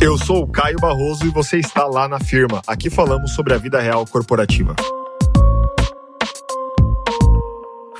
Eu sou o Caio Barroso e você está lá na firma. Aqui falamos sobre a vida real corporativa.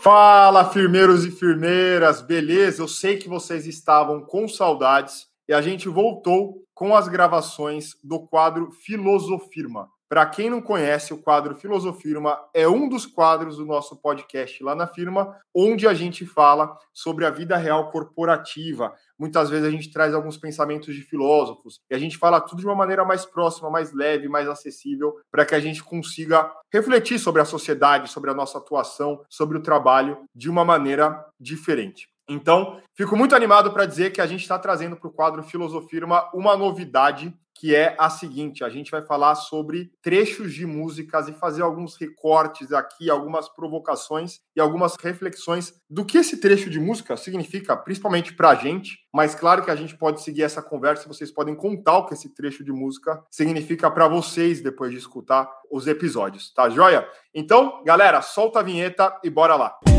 Fala, firmeiros e firmeiras, beleza? Eu sei que vocês estavam com saudades e a gente voltou com as gravações do quadro Filosofirma. Para quem não conhece, o quadro Filosofirma é um dos quadros do nosso podcast lá na firma, onde a gente fala sobre a vida real corporativa. Muitas vezes a gente traz alguns pensamentos de filósofos e a gente fala tudo de uma maneira mais próxima, mais leve, mais acessível, para que a gente consiga refletir sobre a sociedade, sobre a nossa atuação, sobre o trabalho de uma maneira diferente. Então, fico muito animado para dizer que a gente está trazendo para o quadro Filosofirma uma novidade que é a seguinte: a gente vai falar sobre trechos de músicas e fazer alguns recortes aqui, algumas provocações e algumas reflexões do que esse trecho de música significa, principalmente para a gente. Mas claro que a gente pode seguir essa conversa, vocês podem contar o que esse trecho de música significa para vocês depois de escutar os episódios, tá joia? Então, galera, solta a vinheta e bora lá.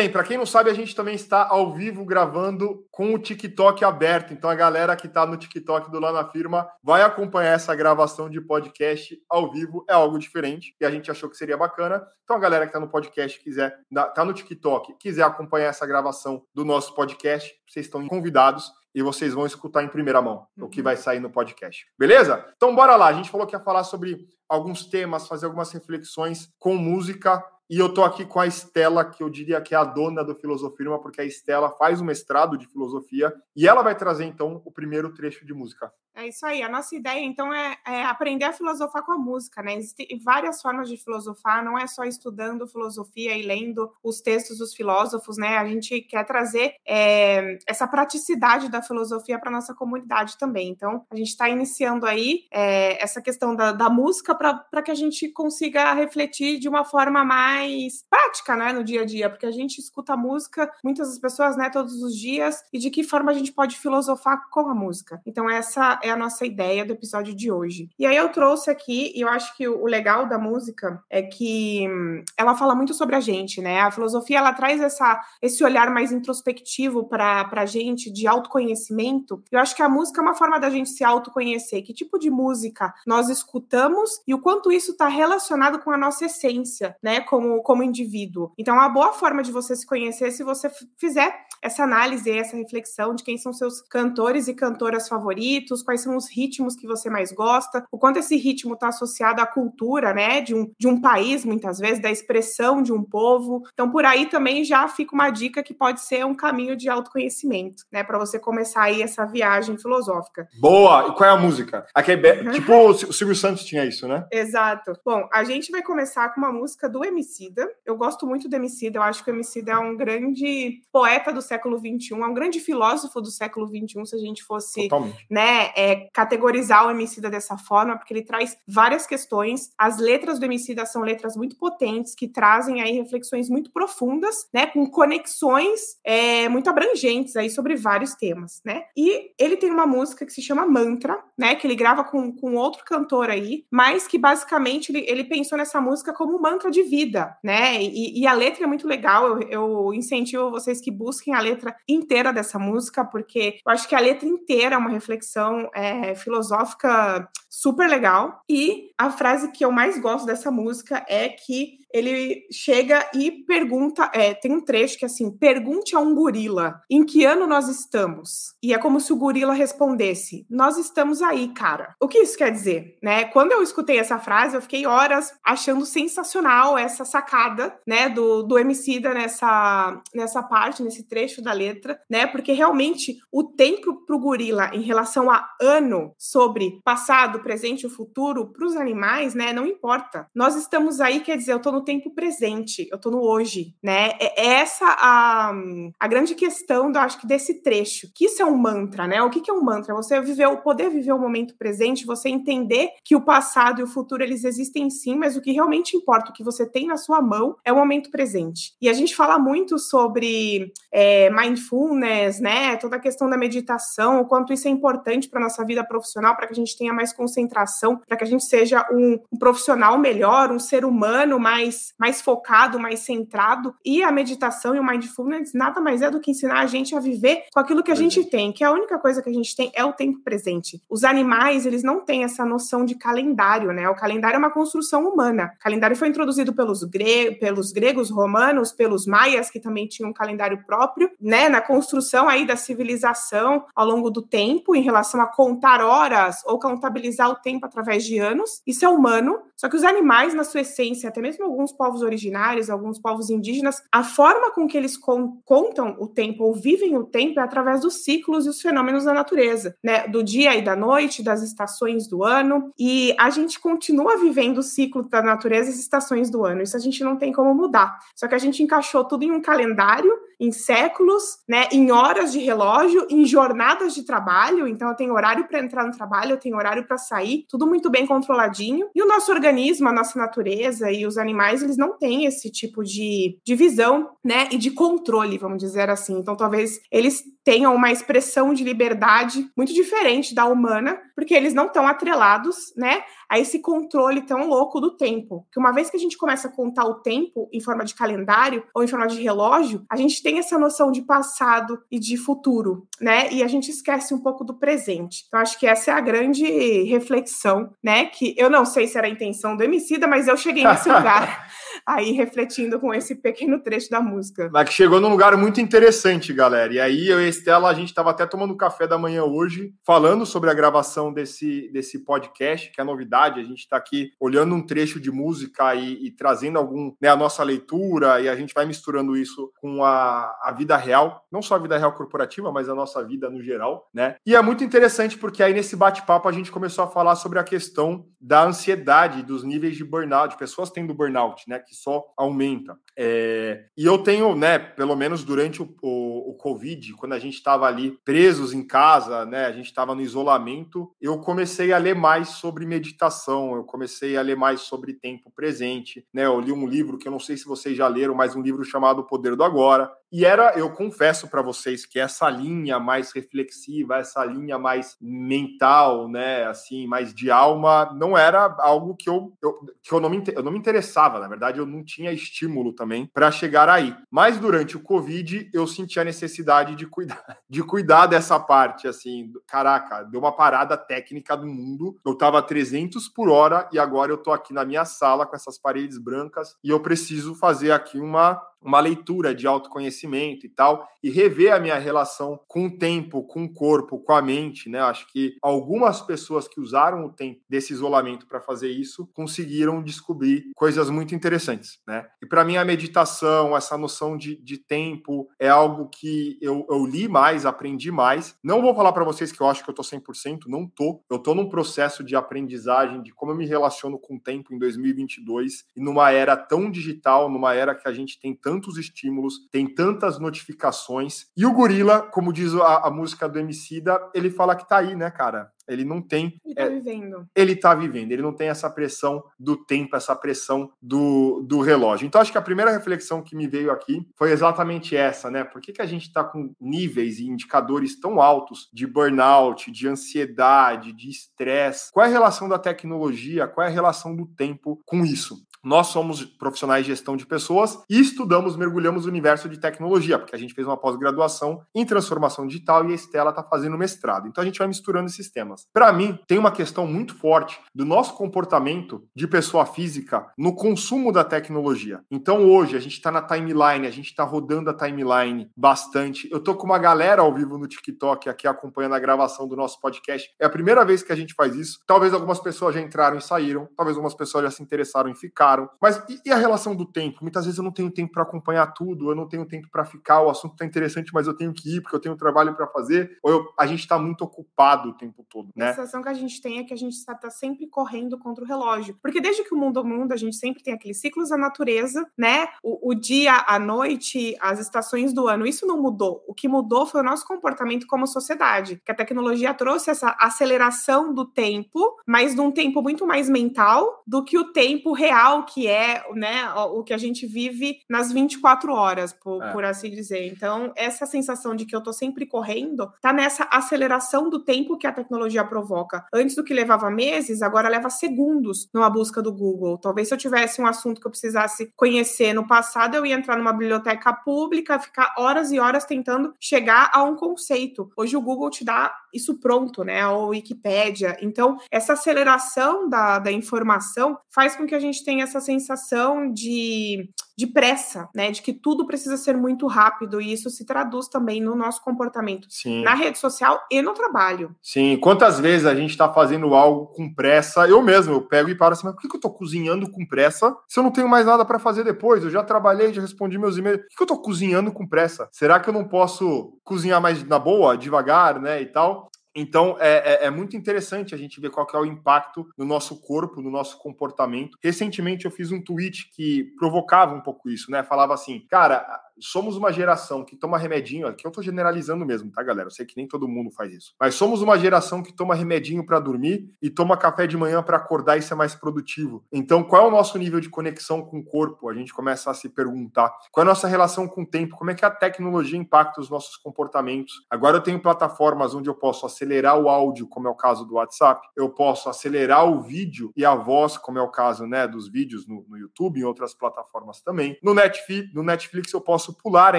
Bem, para quem não sabe, a gente também está ao vivo gravando com o TikTok aberto. Então a galera que está no TikTok do Lá na Firma vai acompanhar essa gravação de podcast ao vivo. É algo diferente e a gente achou que seria bacana. Então a galera que está no podcast quiser, está no TikTok, quiser acompanhar essa gravação do nosso podcast, vocês estão convidados e vocês vão escutar em primeira mão uhum. o que uhum. vai sair no podcast. Beleza? Então bora lá. A gente falou que ia falar sobre alguns temas, fazer algumas reflexões com música e eu tô aqui com a Estela, que eu diria que é a dona do Filosofirma, porque a Estela faz o mestrado de filosofia e ela vai trazer então o primeiro trecho de música. É isso aí. A nossa ideia, então, é, é, aprender a filosofar com a música, né? Existem várias formas de filosofar, não é só estudando filosofia e lendo os textos dos filósofos, né? A gente quer trazer é, essa praticidade da filosofia para nossa comunidade também. Então, a gente está iniciando aí é, essa questão da, da música para que a gente consiga refletir de uma forma mais prática, né, no dia a dia, porque a gente escuta música, muitas das pessoas, né, todos os dias, e de que forma a gente pode filosofar com a música. Então, essa é a nossa ideia do episódio de hoje. E aí eu trouxe aqui, e eu acho que o legal da música é que hum, ela fala muito sobre a gente, né? A filosofia ela traz essa, esse olhar mais introspectivo para a gente, de autoconhecimento. Eu acho que a música é uma forma da gente se autoconhecer. Que tipo de música nós escutamos e o quanto isso está relacionado com a nossa essência, né? Como, como indivíduo. Então, é uma boa forma de você se conhecer se você fizer essa análise, essa reflexão de quem são seus cantores e cantoras favoritos, quais são os ritmos que você mais gosta, o quanto esse ritmo está associado à cultura, né, de um, de um país, muitas vezes, da expressão de um povo. Então, por aí também já fica uma dica que pode ser um caminho de autoconhecimento, né, para você começar aí essa viagem filosófica. Boa! E qual é a música? Aqui é tipo o Silvio Santos tinha isso, né? Exato. Bom, a gente vai começar com uma música do Emicida. Eu gosto muito do Emicida, eu acho que o Emicida é um grande poeta do século XXI, é um grande filósofo do século XXI, se a gente fosse, Totalmente. né, é, categorizar o Emicida dessa forma, porque ele traz várias questões. As letras do Emicida são letras muito potentes, que trazem aí reflexões muito profundas, né, com conexões é, muito abrangentes aí sobre vários temas, né? E ele tem uma música que se chama Mantra, né, que ele grava com, com outro cantor aí, mas que basicamente ele, ele pensou nessa música como um mantra de vida, né? E, e a letra é muito legal, eu, eu incentivo vocês que busquem a letra inteira dessa música, porque eu acho que a letra inteira é uma reflexão é, filosófica super legal. E a frase que eu mais gosto dessa música é que ele chega e pergunta, é, tem um trecho que é assim, pergunte a um gorila, em que ano nós estamos? E é como se o gorila respondesse, nós estamos aí, cara. O que isso quer dizer, né? Quando eu escutei essa frase, eu fiquei horas achando sensacional essa sacada, né, do, do Emicida nessa, nessa parte, nesse trecho da letra, né? Porque realmente o tempo pro gorila em relação a ano sobre passado, presente, o futuro, para os animais, né, não importa. Nós estamos aí, quer dizer, eu estou no tempo presente, eu estou no hoje, né? É, é essa a, a grande questão, do, acho que desse trecho. Que isso é um mantra, né? O que, que é um mantra? Você viver, poder viver o momento presente, você entender que o passado e o futuro eles existem sim, mas o que realmente importa, o que você tem na sua mão, é o momento presente. E a gente fala muito sobre é, mindfulness, né? Toda a questão da meditação, o quanto isso é importante para nossa vida profissional, para que a gente tenha mais concentração, para que a gente seja um, um, profissional melhor, um ser humano mais, mais focado, mais centrado. E a meditação e o mindfulness nada mais é do que ensinar a gente a viver com aquilo que a gente tem, que a única coisa que a gente tem é o tempo presente. Os animais, eles não têm essa noção de calendário, né? O calendário é uma construção humana. O calendário foi introduzido pelos, gre pelos gregos, romanos, pelos maias, que também tinham um calendário próprio, né? Na construção aí da civilização ao longo do tempo, em relação a contar horas ou contabilizar o tempo através de anos. Isso é humano. Só que os animais, na sua essência, até mesmo alguns povos originários, alguns povos indígenas, a forma com que eles con contam o tempo ou vivem o tempo é através dos ciclos e os fenômenos da natureza, né? Do dia e da noite, das estações do ano. E a gente continua vivendo o ciclo da natureza e as estações do ano. Isso a gente não tem como mudar. Só que a gente encaixou tudo em um calendário, em séculos, né? Em horas de relógio, em jornadas de trabalho. Então eu tenho horário para entrar no trabalho, eu tenho horário para sair, tudo muito bem controladinho. E o nosso organismo, a nossa natureza e os animais, eles não têm esse tipo de, de visão, né? E de controle, vamos dizer assim. Então talvez eles tenham uma expressão de liberdade muito diferente da humana, porque eles não estão atrelados, né, a esse controle tão louco do tempo. Que uma vez que a gente começa a contar o tempo em forma de calendário ou em forma de relógio, a gente tem essa noção de passado e de futuro, né? E a gente esquece um pouco do presente. Então acho que essa é a grande reflexão, né, que eu não sei se era a intenção do Emicida, mas eu cheguei nesse lugar aí refletindo com esse pequeno trecho da música. Mas que chegou num lugar muito interessante, galera. E aí eu e a Estela, a gente estava até tomando café da manhã hoje, falando sobre a gravação desse, desse podcast, que é a novidade. A gente está aqui olhando um trecho de música e, e trazendo algum, né, a nossa leitura, e a gente vai misturando isso com a, a vida real, não só a vida real corporativa, mas a nossa vida no geral, né? E é muito interessante porque aí nesse bate-papo a gente começou a falar sobre a questão da ansiedade, dos níveis de burnout, pessoas tendo burnout, né? Que só aumenta. É, e eu tenho, né, pelo menos durante o, o, o Covid, quando a gente estava ali presos em casa, né, a gente estava no isolamento, eu comecei a ler mais sobre meditação, eu comecei a ler mais sobre tempo presente, né, eu li um livro que eu não sei se vocês já leram, mas um livro chamado O Poder do Agora, e era, eu confesso para vocês que essa linha mais reflexiva, essa linha mais mental, né, assim, mais de alma, não era algo que eu, eu que eu não, me, eu não me interessava, na verdade, eu não tinha estímulo também para chegar aí. Mas durante o Covid, eu senti a necessidade de cuidar, de cuidar dessa parte, assim, caraca, deu uma parada técnica do mundo, eu tava 300 por hora e agora eu tô aqui na minha sala com essas paredes brancas e eu preciso fazer aqui uma uma leitura de autoconhecimento e tal, e rever a minha relação com o tempo, com o corpo, com a mente, né? Acho que algumas pessoas que usaram o tempo desse isolamento para fazer isso conseguiram descobrir coisas muito interessantes, né? E para mim a meditação, essa noção de, de tempo é algo que eu, eu li mais, aprendi mais. Não vou falar para vocês que eu acho que eu tô 100%, não tô. Eu tô num processo de aprendizagem de como eu me relaciono com o tempo em 2022 e numa era tão digital, numa era que a gente tem tantos estímulos, tem tantas notificações. E o gorila, como diz a, a música do Emicida, ele fala que tá aí, né, cara? Ele não tem. Ele tá é, vivendo. Ele tá vivendo, ele não tem essa pressão do tempo, essa pressão do, do relógio. Então, acho que a primeira reflexão que me veio aqui foi exatamente essa, né? Por que, que a gente tá com níveis e indicadores tão altos de burnout, de ansiedade, de estresse? Qual é a relação da tecnologia, qual é a relação do tempo com isso? Nós somos profissionais de gestão de pessoas e estudamos, mergulhamos no universo de tecnologia, porque a gente fez uma pós-graduação em transformação digital e a Estela está fazendo mestrado. Então a gente vai misturando esses temas. Para mim, tem uma questão muito forte do nosso comportamento de pessoa física no consumo da tecnologia. Então hoje a gente está na timeline, a gente está rodando a timeline bastante. Eu tô com uma galera ao vivo no TikTok aqui acompanhando a gravação do nosso podcast. É a primeira vez que a gente faz isso. Talvez algumas pessoas já entraram e saíram, talvez algumas pessoas já se interessaram em ficar Mas e, a relação do tempo? Muitas vezes eu não tenho tempo para acompanhar tudo, eu não tenho tempo para ficar, o assunto tá interessante, mas eu tenho que ir porque eu tenho trabalho para fazer. Ou eu, a gente está muito ocupado o tempo todo, né? A sensação que a gente tem é que a gente está tá sempre correndo contra o relógio. Porque desde que o mundo é mundo, a gente sempre tem aqueles ciclos da natureza, né? O, o dia, a noite, as estações do ano. Isso não mudou. O que mudou foi o nosso comportamento como sociedade. Que a tecnologia trouxe essa aceleração do tempo, mas num tempo muito mais mental do que o tempo real que é, né, o que a gente vive nas 24 horas, por, é. por assim dizer. Então, essa sensação de que eu tô sempre correndo tá nessa aceleração do tempo que a tecnologia provoca. Antes do que levava meses, agora leva segundos numa busca do Google. Talvez se eu tivesse um assunto que eu precisasse conhecer no passado, eu ia entrar numa biblioteca pública, ficar horas e horas tentando chegar a um conceito. Hoje o Google te dá isso pronto, né? Ou Wikipédia. Então, essa aceleração da, da informação faz com que a gente tenha essa sensação de, de pressa, né? De que tudo precisa ser muito rápido, e isso se traduz também no nosso comportamento Sim. na rede social e no trabalho. Sim, quantas vezes a gente está fazendo algo com pressa? Eu mesmo, eu pego e paro assim, mas por que eu estou cozinhando com pressa se eu não tenho mais nada para fazer depois? Eu já trabalhei, já respondi meus e-mails. Por que eu estou cozinhando com pressa? Será que eu não posso cozinhar mais na boa, devagar, né? E tal. Então, é, é, é, muito interessante a gente ver qual é o impacto no nosso corpo, no nosso comportamento. Recentemente, eu fiz um tweet que provocava um pouco isso, né? Falava assim, cara, somos uma geração que toma remedinho, aqui eu tô generalizando mesmo, tá, galera? Eu sei que nem todo mundo faz isso. Mas somos uma geração que toma remedinho para dormir e toma café de manhã para acordar e ser mais produtivo. Então, qual é o nosso nível de conexão com o corpo? A gente começa a se perguntar. Qual é a nossa relação com o tempo? Como é que a tecnologia impacta os nossos comportamentos? Agora eu tenho plataformas onde eu posso acelerar o áudio, como é o caso do WhatsApp, eu posso acelerar o vídeo e a voz, como é o caso, né, dos vídeos no, no YouTube e outras plataformas também. No Netflix, no Netflix eu posso posso pular a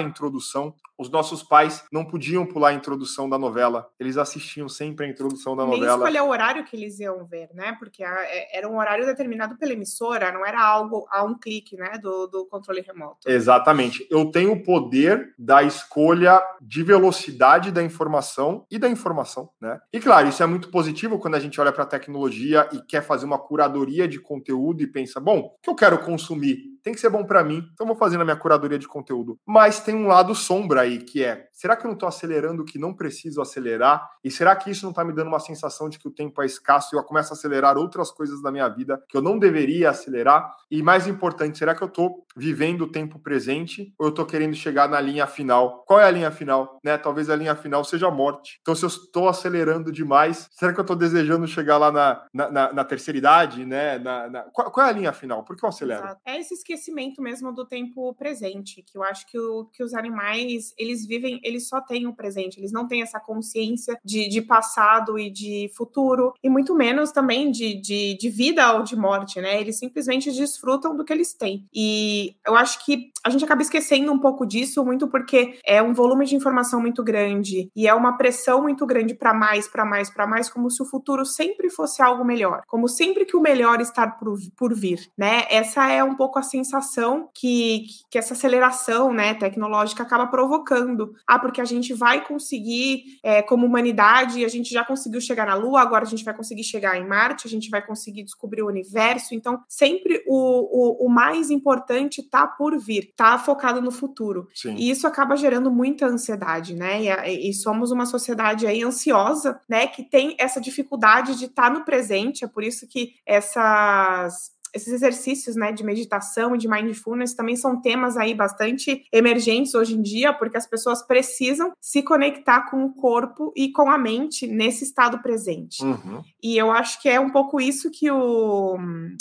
introdução. Os nossos pais não podiam pular a introdução da novela, eles assistiam sempre a introdução da Nem novela. escolher o horário que eles iam ver, né? Porque é, era um horário determinado pela emissora, não era algo a um clique, né? Do, do controle remoto. Exatamente. Eu tenho o poder da escolha de velocidade da informação e da informação, né? E claro, isso é muito positivo quando a gente olha para a tecnologia e quer fazer uma curadoria de conteúdo e pensa, bom, o que eu quero consumir? Tem que ser bom para mim, então vou fazendo a minha curadoria de conteúdo. Mas tem um lado sombra aí, que é, será que eu não estou acelerando o que não preciso acelerar? E será que isso não está me dando uma sensação de que o tempo é escasso e eu começo a acelerar outras coisas da minha vida que eu não deveria acelerar? E mais importante, será que eu estou vivendo o tempo presente ou eu estou querendo chegar na linha final? Qual é a linha final? Né? Talvez a linha final seja a morte. Então, se eu estou acelerando demais, será que eu estou desejando chegar lá na, na, na, na terceira idade? Né? Na, na... Qual, qual, é a linha final? Por que eu acelero? Exato. É esse esquecimento mesmo do tempo presente, que eu acho que, o, que os animais, eles vivem, eles só têm o presente, eles não têm essa consciência de, de passado e de futuro, e muito menos também de, de, de vida ou de morte, né? Eles simplesmente desfrutam do que eles têm. E eu acho que a gente acaba esquecendo um pouco disso, muito porque é um volume de informação muito grande e é uma pressão muito grande para mais, para mais, para mais, como se o futuro sempre fosse algo melhor, como sempre que o melhor está por, por vir, né? Essa é um pouco a sensação que, que essa aceleração né, tecnológica acaba provocando. Ah, porque a gente vai conseguir, é, como humanidade, a gente já conseguiu chegar na Lua, agora a gente vai conseguir chegar em Marte, a gente vai conseguir descobrir o universo. Então, sempre o, o, o mais importante está por vir, está focado no futuro. Sim. E isso acaba gerando muita ansiedade, né? E, e, somos uma sociedade aí ansiosa, né? Que tem essa dificuldade de estar tá no presente. É por isso que essas esses exercícios né, de meditação e de mindfulness também são temas aí bastante emergentes hoje em dia, porque as pessoas precisam se conectar com o corpo e com a mente nesse estado presente. Uhum. E eu acho que é um pouco isso que, o,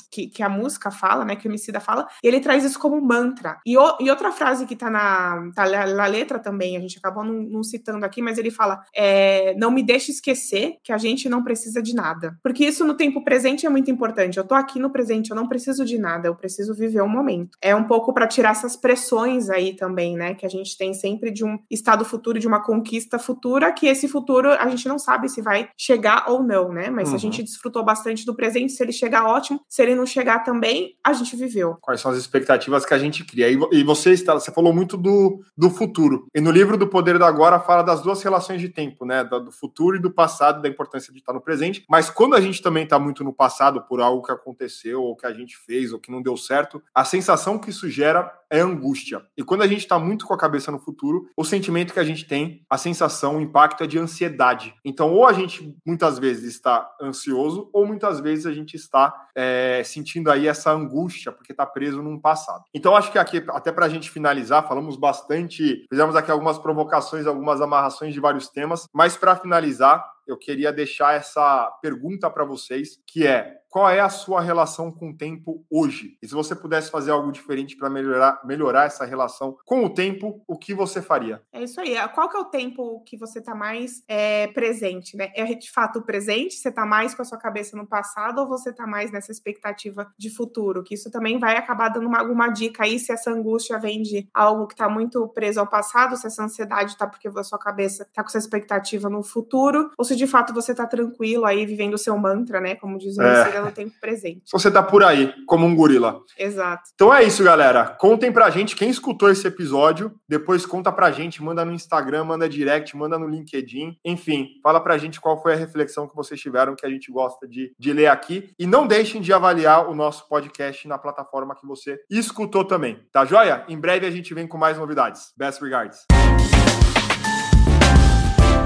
que, que a música fala, né? Que o Emicida fala, e ele traz isso como mantra. E, o, e outra frase que tá na, tá na letra também, a gente acabou não, não citando aqui, mas ele fala: é, não me deixe esquecer que a gente não precisa de nada. Porque isso no tempo presente é muito importante. Eu tô aqui no presente, eu não preciso de nada, eu preciso viver o um momento. É um pouco para tirar essas pressões aí também, né? Que a gente tem sempre de um estado futuro, de uma conquista futura, que esse futuro a gente não sabe se vai chegar ou não, né? Mas uhum. se a gente desfrutou bastante do presente, se ele chegar, ótimo. Se ele não chegar também, a gente viveu. Quais são as expectativas que a gente cria? E você está, você falou muito do, do futuro. E no livro do Poder do Agora fala das duas relações de tempo, né? Do futuro e do passado, da importância de estar no presente. Mas quando a gente também está muito no passado por algo que aconteceu ou que a a gente fez ou que não deu certo, a sensação que isso gera é angústia. E quando a gente está muito com a cabeça no futuro, o sentimento que a gente tem, a sensação, o impacto é de ansiedade. Então, ou a gente muitas vezes está ansioso, ou muitas vezes a gente está é, sentindo aí essa angústia, porque está preso num passado. Então, acho que aqui, até para a gente finalizar, falamos bastante, fizemos aqui algumas provocações, algumas amarrações de vários temas, mas para finalizar, eu queria deixar essa pergunta para vocês, que é qual é a sua relação com o tempo hoje? E se você pudesse fazer algo diferente para melhorar, melhorar essa relação com o tempo, o que você faria? É isso aí. Qual que é o tempo que você está mais é, presente, né? É de fato o presente? Você está mais com a sua cabeça no passado ou você está mais nessa expectativa de futuro? Que isso também vai acabar dando uma, alguma dica aí se essa angústia vem de algo que está muito preso ao passado, se essa ansiedade está porque a sua cabeça está com essa expectativa no futuro, ou se de fato você está tranquilo aí vivendo o seu mantra, né? Como diz o é no tempo presente. Você tá por aí, como um gorila. Exato. Então é isso, galera. Contem pra gente quem escutou esse episódio. Depois conta pra gente, manda no Instagram, manda direct, manda no LinkedIn. Enfim, fala pra gente qual foi a reflexão que vocês tiveram que a gente gosta de, de ler aqui. E não deixem de avaliar o nosso podcast na plataforma que você escutou também. Tá joia? Em breve a gente vem com mais novidades. Best regards.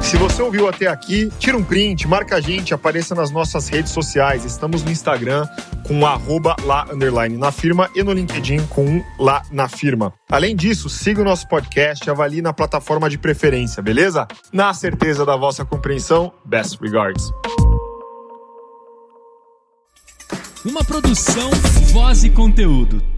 Se você ouviu até aqui, tira um print, marca a gente, apareça nas nossas redes sociais. Estamos no Instagram com arroba lá underline na firma e no LinkedIn com lá na firma. Além disso, siga o nosso podcast e avalie na plataforma de preferência, beleza? Na certeza da vossa compreensão, best regards. Uma produção, voz e conteúdo.